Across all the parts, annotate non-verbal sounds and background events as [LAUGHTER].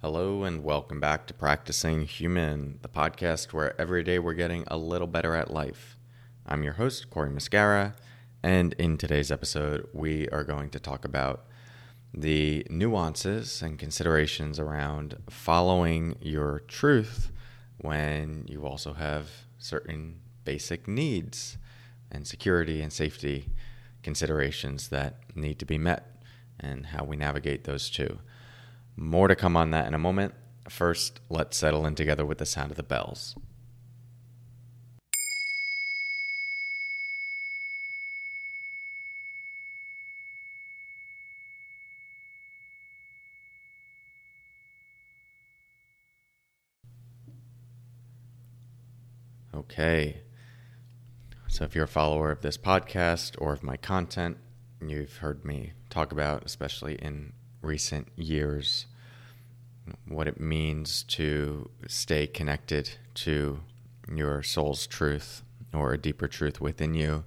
Hello, and welcome back to Practicing Human, the podcast where every day we're getting a little better at life. I'm your host, Cory Muscara, and in today's episode, we are going to talk about the nuances and considerations around following your truth when you also have certain basic needs and security and safety considerations that need to be met, and how we navigate those two. More to come on that in a moment. First, let's settle in together with the sound of the bells. Okay. So, if you're a follower of this podcast or of my content, you've heard me talk about, especially in recent years, what it means to stay connected to your soul's truth or a deeper truth within you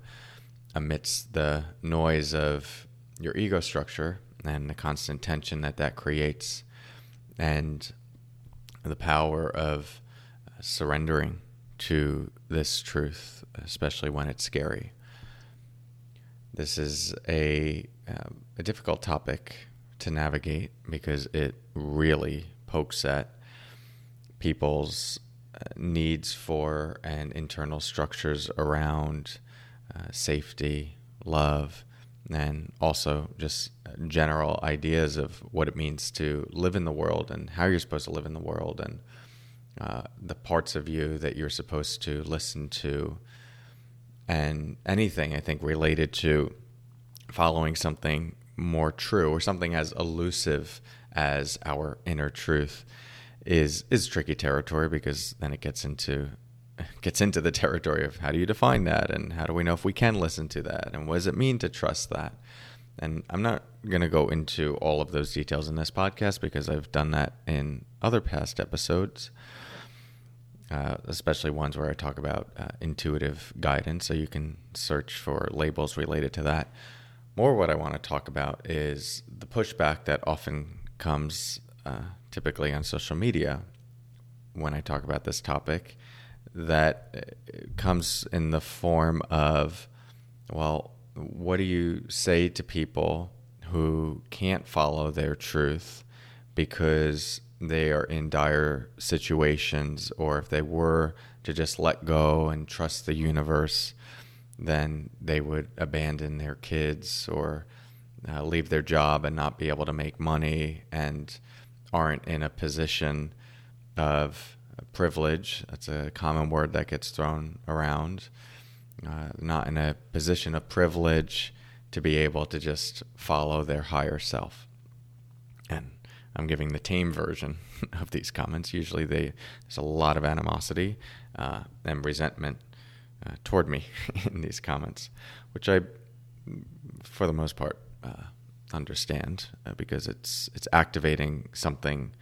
amidst the noise of your ego structure and the constant tension that that creates and the power of surrendering to this truth, especially when it's scary. This is a, uh, a difficult topic to navigate because it really pokes at people's uh, needs for and internal structures around uh, safety, love, and also just general ideas of what it means to live in the world and how you're supposed to live in the world and uh, the parts of you that you're supposed to listen to and anything I think related to following something more true or something as elusive as our inner truth is is tricky territory because then it gets into [LAUGHS] gets into the territory of how do you define that and how do we know if we can listen to that and what does it mean to trust that? And I'm not going to go into all of those details in this podcast because I've done that in other past episodes uh, especially ones where I talk about uh, intuitive guidance. So you can search for labels related to that more what I want to talk about is the pushback that often comes uh, typically on social media when I talk about this topic that uh, comes in the form of, well, what do you say to people who can't follow their truth because they are in dire situations, or if they were to just let go and trust the universe? Then they would abandon their kids or uh, leave their job and not be able to make money and aren't in a position of privilege. That's a common word that gets thrown around. Uh, not in a position of privilege to be able to just follow their higher self. And I'm giving the tame version [LAUGHS] of these comments. Usually, they, there's a lot of animosity uh, and resentment uh, toward me [LAUGHS] in these comments, which I, for the most part, uh, understand uh, because it's it's activating something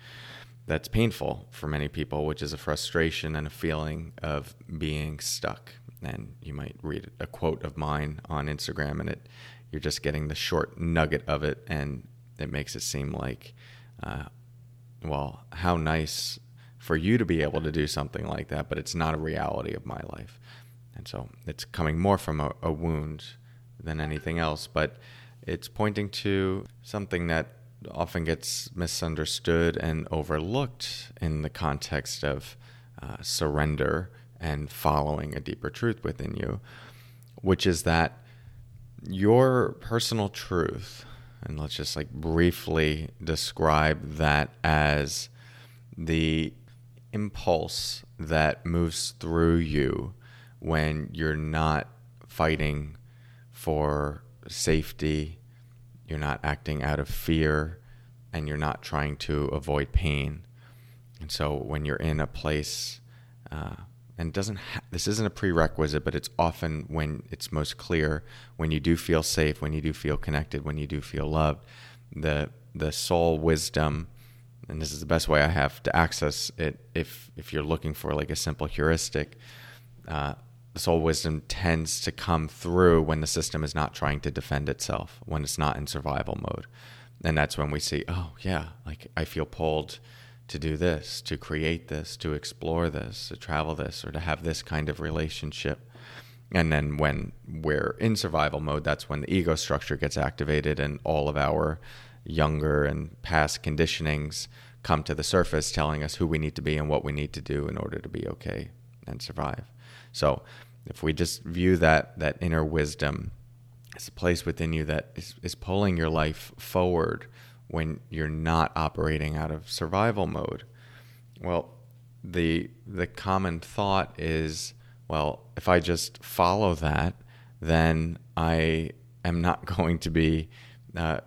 that's painful for many people, which is a frustration and a feeling of being stuck. And you might read a quote of mine on Instagram, and it you're just getting the short nugget of it, and it makes it seem like, uh, well, how nice for you to be able to do something like that, but it's not a reality of my life. And so it's coming more from a, a wound than anything else, but it's pointing to something that often gets misunderstood and overlooked in the context of uh, surrender and following a deeper truth within you, which is that your personal truth, and let's just like briefly describe that as the impulse that moves through you when you're not fighting for safety, you're not acting out of fear, and you're not trying to avoid pain. And so when you're in a place, uh, and doesn't ha- this isn't a prerequisite, but it's often when it's most clear when you do feel safe, when you do feel connected, when you do feel loved, the the soul wisdom, and this is the best way I have to access it. If if you're looking for like a simple heuristic, uh, soul wisdom tends to come through when the system is not trying to defend itself, when it's not in survival mode. And that's when we see, oh, yeah, like I feel pulled to do this, to create this, to explore this, to travel this, or to have this kind of relationship. And then when we're in survival mode, that's when the ego structure gets activated and all of our younger and past conditionings come to the surface telling us who we need to be and what we need to do in order to be okay and survive. So if we just view that that inner wisdom as a place within you that is, is pulling your life forward when you're not operating out of survival mode. Well, the the common thought is, well, if I just follow that, then I am not [LAUGHS] going to be uh,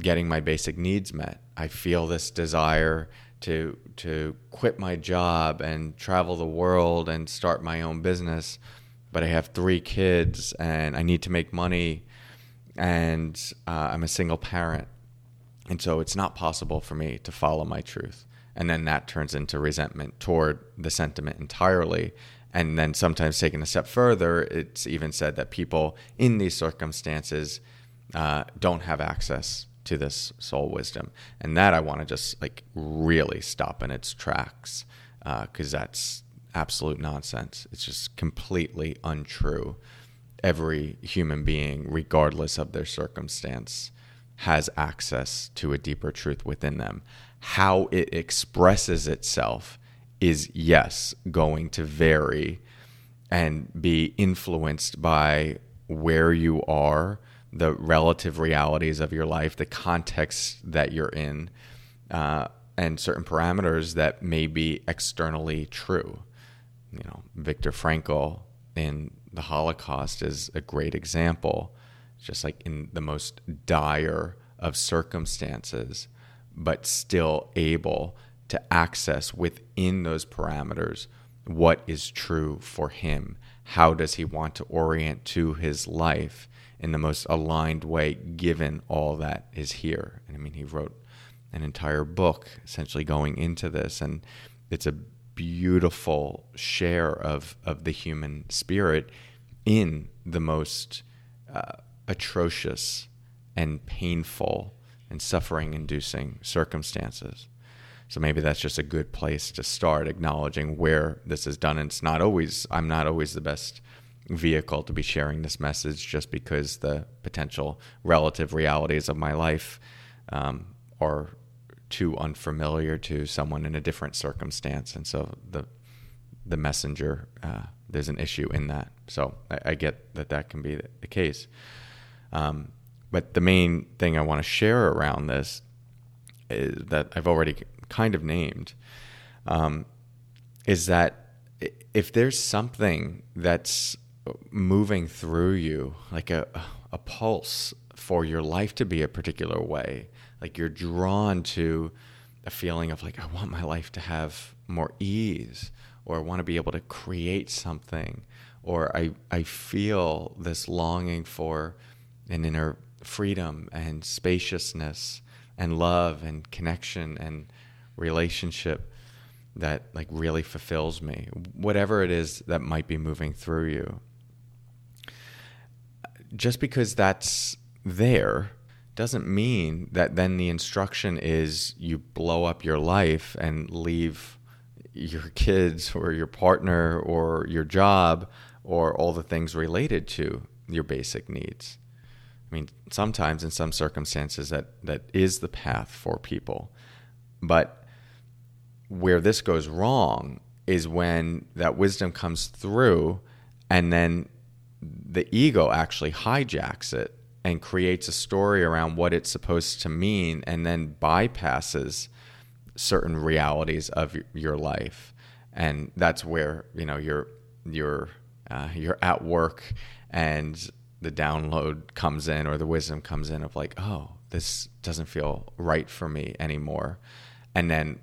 getting my basic needs met. I feel this desire to to quit my job and travel the world and start my own business, but I have three kids and I need to make money, and uh, I'm a single parent, and so it's not possible for me to follow my truth. And then that turns into resentment toward the sentiment entirely. And then sometimes taken a step further, it's even said that people in these circumstances uh, don't have access to this soul wisdom. And that I want to just like really stop in its tracks because uh, that's absolute nonsense. It's just completely untrue. Every human being, regardless of their circumstance, has access to a deeper truth within them. How it expresses itself is, yes, going to vary and be influenced by where you are the relative realities of your life, the context that you're in, uh, and certain parameters that may be externally true. You know, Viktor Frankl in the Holocaust is a great example, just like in the most dire of circumstances, but still able to access within those parameters what is true for him. How does he want to orient to his life? in the most aligned way given all that is here. And I mean, he wrote an entire book essentially going into this, and it's a beautiful share of, of the human spirit in the most uh, atrocious and painful and suffering inducing circumstances. So maybe that's just a good place to start acknowledging where this is done. And it's not always, I'm not always the best vehicle to be sharing this message just because the potential relative realities of my life um, are too unfamiliar to someone in a different circumstance. And so the the messenger, uh, there's an issue in that. So I, I get that that can be the case. Um, but the main thing I want to share around this is that I've already kind of named um, is that if there's something that's moving through you, like a a pulse for your life to be a particular way. Like you're drawn to a feeling of like I want my life to have more ease, or I want to be able to create something, or I I feel this longing for an inner freedom and spaciousness and love and connection and relationship that like really fulfills me whatever it is that might be moving through you. Just because that's there doesn't mean that then the instruction is you blow up your life and leave your kids or your partner or your job or all the things related to your basic needs. I mean, sometimes in some circumstances that that is the path for people. But where this goes wrong is when that wisdom comes through and then the ego actually hijacks it and creates a story around what it's supposed to mean and then bypasses certain realities of your life and that's where you know you're you're uh, you're at work and the download comes in or the wisdom comes in of like oh this doesn't feel right for me anymore and then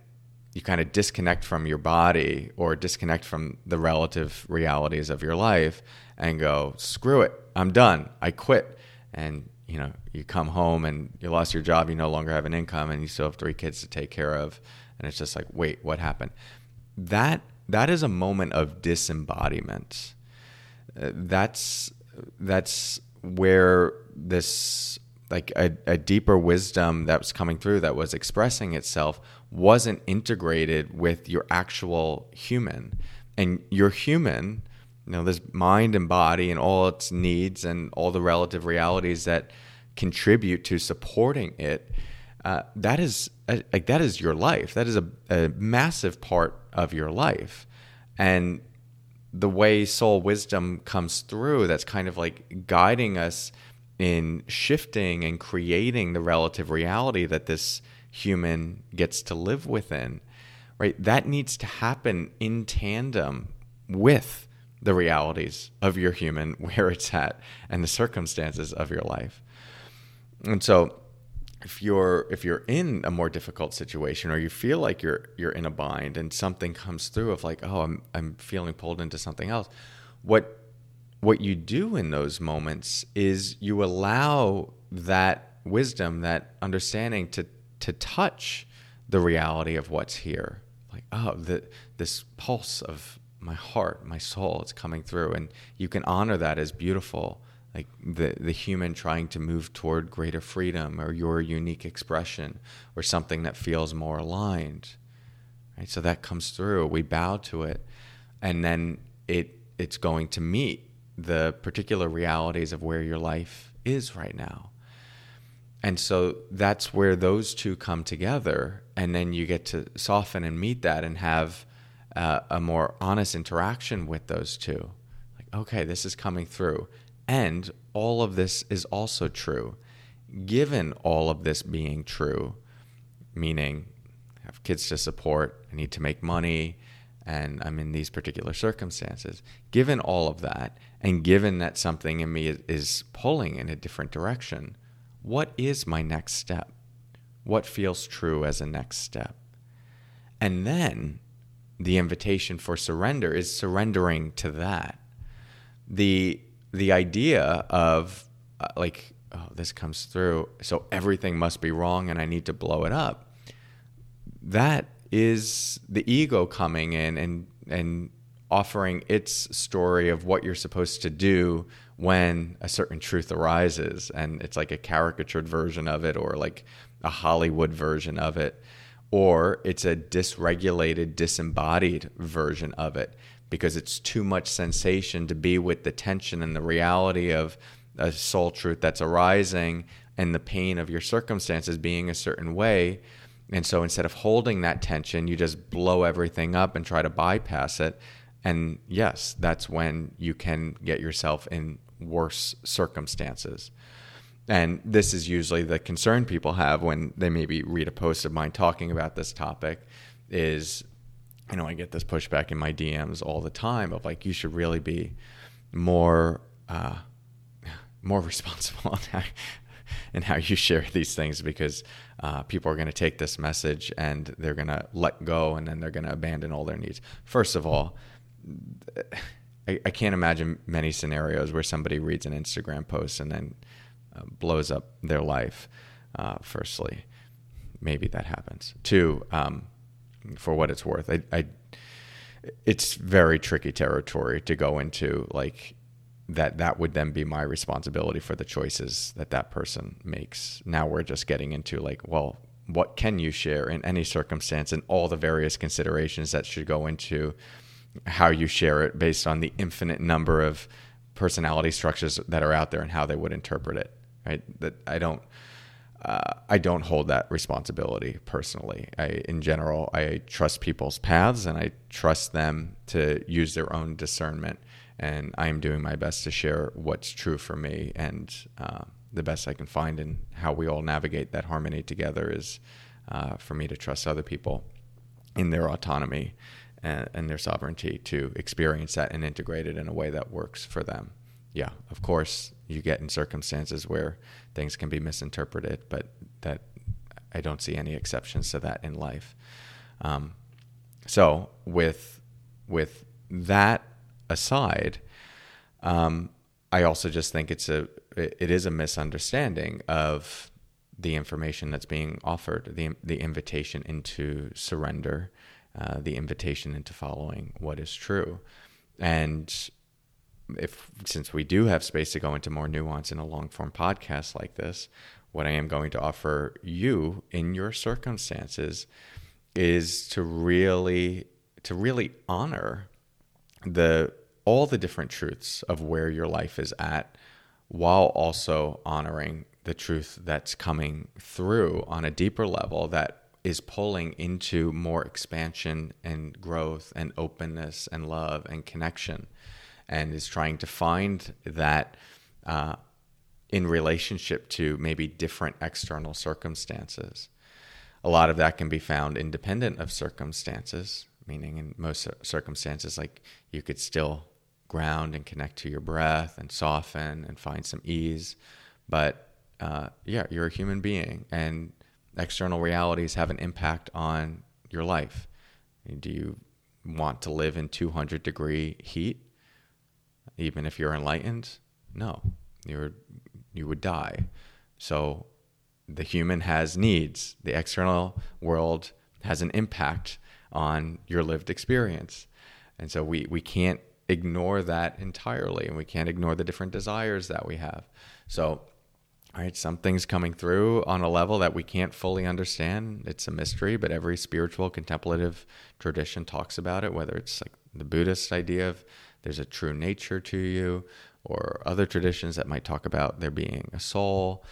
you kind of disconnect from your body or disconnect from the relative realities of your life and go, screw it, I'm done, I quit. And you know, you come home and you lost your job, you no longer have an income, and you still have three kids to take care of, and it's just like, wait, what happened? That that is a moment of disembodiment. Uh, that's that's where this like a, a deeper wisdom that was coming through that was expressing itself wasn't integrated with your actual human. And your human, you know, this mind and body and all its needs and all the relative realities that contribute to supporting it, uh, that is uh, like that is your life. That is a, a massive part of your life. And the way soul wisdom comes through, that's kind of like guiding us in shifting and creating the relative reality that this human gets to live within, right? That needs to happen in tandem with the realities of your human, [LAUGHS] where it's at, and the circumstances of your life. And so, if you're if you're in a more difficult situation or you feel like you're you're in a bind and something comes through of like oh I'm I'm feeling pulled into something else what what you do in those moments is you allow that wisdom that understanding to to touch the reality of what's here like oh the this pulse of my heart my soul, it's coming through. And you can honor that as beautiful like the the human trying to move toward greater freedom or your unique expression or something that feels more aligned right? So that comes through. We bow to it. And then it it's going to meet the particular realities of where your life is right now. And so that's where those two come together. And then you get to soften and meet that and have uh, a more honest interaction with those two like okay this is coming through and all of this is also true. Given all of this being true, meaning I have kids to support, I need to make money, and I'm in these particular circumstances. Given all of that, and given that something in me is pulling in a different direction, what is my next step? What feels true as a next step? And then the invitation for surrender is surrendering to that. The the idea of uh, like oh this comes through so everything must be wrong and i need to blow it up. That is the ego coming in and and offering its story of what you're supposed to do when a certain truth arises. And it's like a caricatured version of it or like a hollywood version of it or it's a dysregulated disembodied version of it because it's too much sensation to be with the tension and the reality of a soul truth that's arising and the pain of your circumstances being a certain way. And so instead of holding that tension, you just blow everything up and try to bypass it. And yes, that's when you can get yourself in worse circumstances. And this is usually the concern people have when they maybe read a post of mine talking about this topic is you know, I get this pushback in my DMs all the time of like, you should really be more, uh, more [LAUGHS] responsible in how you share these things because uh, people are going to take this message and they're going to let go and then they're going to abandon all their needs. First of all, I, I, can't imagine many scenarios where somebody reads an Instagram post and then uh, blows up their life. Uh, firstly, maybe that happens. Two, um, for what it's worth. I, I it's very tricky territory to go into like that that would then be my responsibility for the choices that that person makes now we're just getting into like well what can you share in any circumstance and all the various considerations that should go into how you share it based on the infinite number of personality structures that are out there and how they would interpret it right that i don't uh, I don't hold that responsibility personally. I, in general, I trust people's paths and I trust them to use their own discernment. And I am doing my best to share what's true for me. And uh, the best I can find in how we all navigate that harmony together is uh, for me to trust other people in their autonomy and, and their sovereignty to experience that and integrate it in a way that works for them. Yeah, of course, you get in circumstances where things can be misinterpreted, but that I don't see any exceptions to that in life. Um, so with with that aside, um, I also just think it's a it is a misunderstanding of the information that's being offered, the the invitation into surrender, uh, the invitation into following what is true, and if since we do have space to go into more nuance in a long form podcast like this, what I am going to offer you in your circumstances is to really to really honor the all the different truths of where your life is at while also honoring the truth that's coming through on a deeper level that is pulling into more expansion and growth and openness and love and connection and is trying to find that uh, in relationship to maybe different external circumstances. A lot of that can be found independent of circumstances, meaning in most circumstances, like you could still ground and connect to your breath and soften and find some ease. But uh, yeah, you're a human being, and external realities have an impact on your life. Do you want to live in 200 degree heat, even if you're enlightened? No, you're you would die. So the human has needs. The external world has an impact on your lived experience. And so we, we can't ignore that entirely and we can't ignore the different desires that we have. So, all right, something's coming through on a level that we can't fully understand. It's a mystery, but every spiritual contemplative tradition talks about it, whether it's like the Buddhist idea of there's a true nature to you, or other traditions that might talk about there being a soul.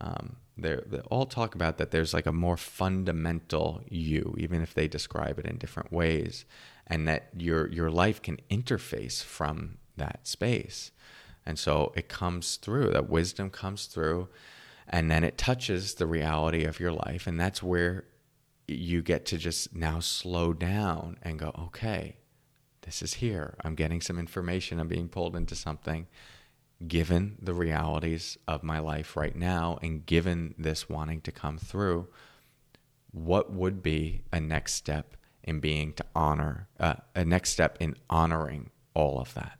Um, they all talk about that there's like a more fundamental you, even if they describe it in different ways, and that your your life can interface from that space. And so it comes through, that wisdom comes through, and then it touches the reality of your life. And that's where you get to just now slow down and go, okay, this is here. I'm getting some information. I'm being pulled into something given the realities of my life right now and given this wanting to come through. What would be a next step in being to honor, uh, a next step in honoring all of that?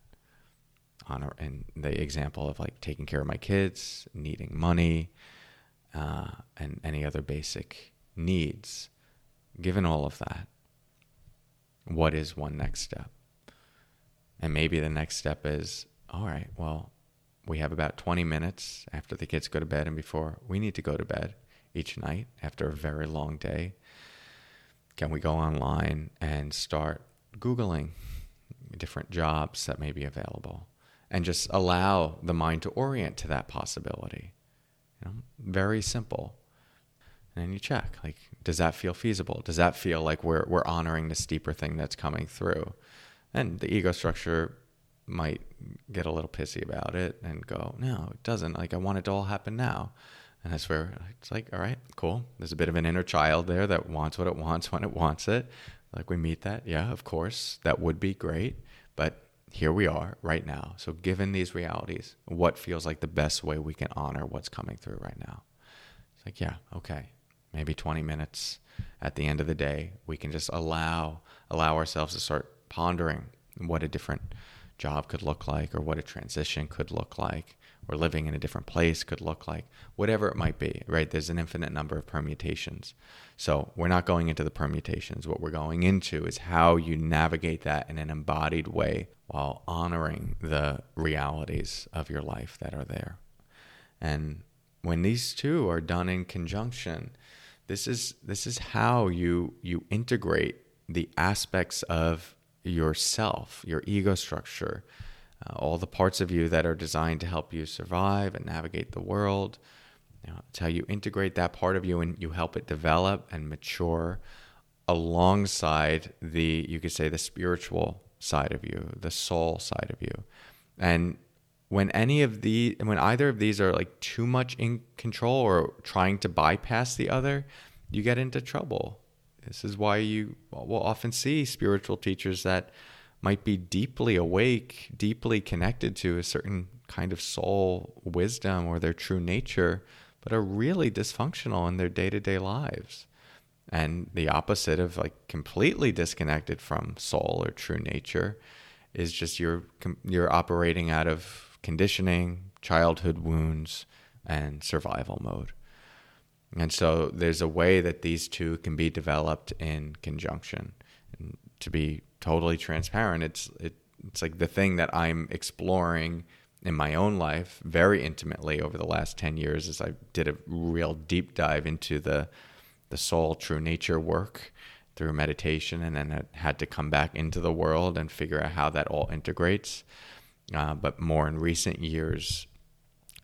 Honor, and the example of like taking care of my kids, needing money, uh, and any other basic needs. Given all of that, what is one next step? And maybe the next step is all right, well, we have about 20 minutes after the kids go to bed and before we need to go to bed each night after a very long day. Can we go online and start Googling different jobs that may be available and just allow the mind to orient to that possibility? You know, very simple. And then you check, like, does that feel feasible? Does that feel like we're, we're honoring this deeper thing that's coming through? And the ego structure might get a little pissy about it and go, no, it doesn't. Like, I want it to all happen now. And that's where it's like, all right, cool. There's a bit of an inner child there that wants what it wants [LAUGHS] when it wants it. Like, we meet that. Yeah, of course. That would be great. But here we are right now. So, given these realities, what feels like the best way we can honor what's coming through right now? It's like, yeah, okay. Maybe 20 minutes at the end of the day, we can just allow allow ourselves to start pondering what a different job could look like or what a transition could look like or living in a different place could look like whatever it might be right? There's an infinite number of permutations. So we're not going into the permutations. What we're going into is how you navigate that in an embodied way while honoring the realities of your life that are there. And when these two are done in conjunction this is this is how you you integrate the aspects of yourself, your ego structure, uh, all the parts of you that are designed to help you survive and navigate the world. You know, it's how you integrate that part of you and you help it develop and mature alongside the, you could say, the spiritual side of you, the soul side of you. And when any of the, when either of these are like too much in control or trying to bypass the other, you get into trouble this is why you will often see spiritual teachers that might be deeply awake, deeply connected to a certain kind of soul wisdom or their true nature, but are really dysfunctional in their day to day lives. And the opposite of like completely disconnected from soul or true nature is just you're you're operating out of conditioning, childhood wounds, and survival mode. And so there's a way that these two can be developed in conjunction. And to be totally transparent, it's it, it's like the thing that I'm exploring in my own life very intimately over the last 10 years as I did a real deep dive into the the soul true nature work through meditation and then had to come back into the world and figure out how that all integrates. Uh, but more in recent years,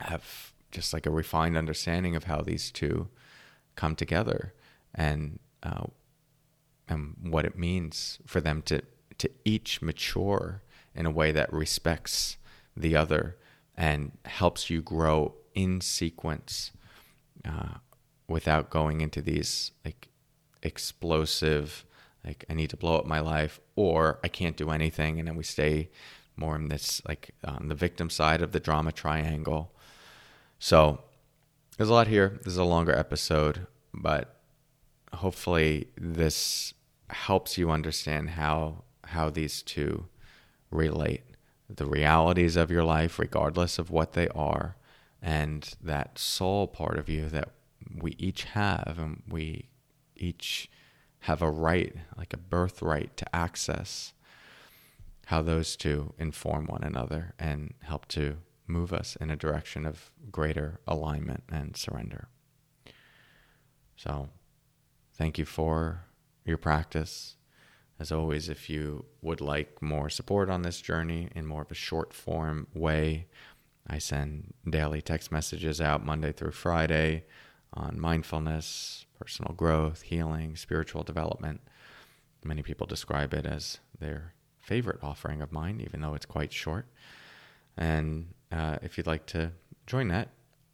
have just like a refined understanding of how these two come together and uh, and what it means for them to to each mature in a way that respects the other and helps you grow in sequence uh, without going into these like explosive like i need to blow up my life or i can't do anything and then we stay more in this like on the victim side of the drama triangle. So there's a lot here. This is a longer episode but hopefully this helps you understand how how these two relate. The realities of your life regardless of what they are and that soul part of you that we each have and we each have a right like a birthright to access how those two inform one another and help to move us in a direction of greater alignment and surrender so thank you for your practice. As always, if you would like more support on this journey in more of a short form way, I send daily text messages out Monday through Friday on mindfulness, personal growth, healing, spiritual development. Many people describe it as their favorite offering of mine, even though it's quite short. And uh, if you'd like to join that,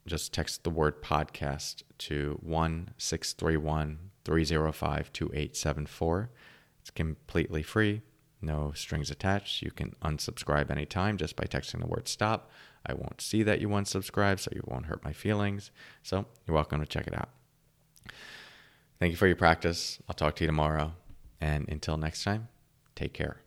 just text the word podcast to 1631 305 2874. It's completely free, no strings attached. You can unsubscribe anytime just by texting the word stop. I won't see that you unsubscribe, so you won't hurt my feelings. So you're welcome to check it out. Thank you for your practice. I'll talk to you tomorrow. And until next time, take care.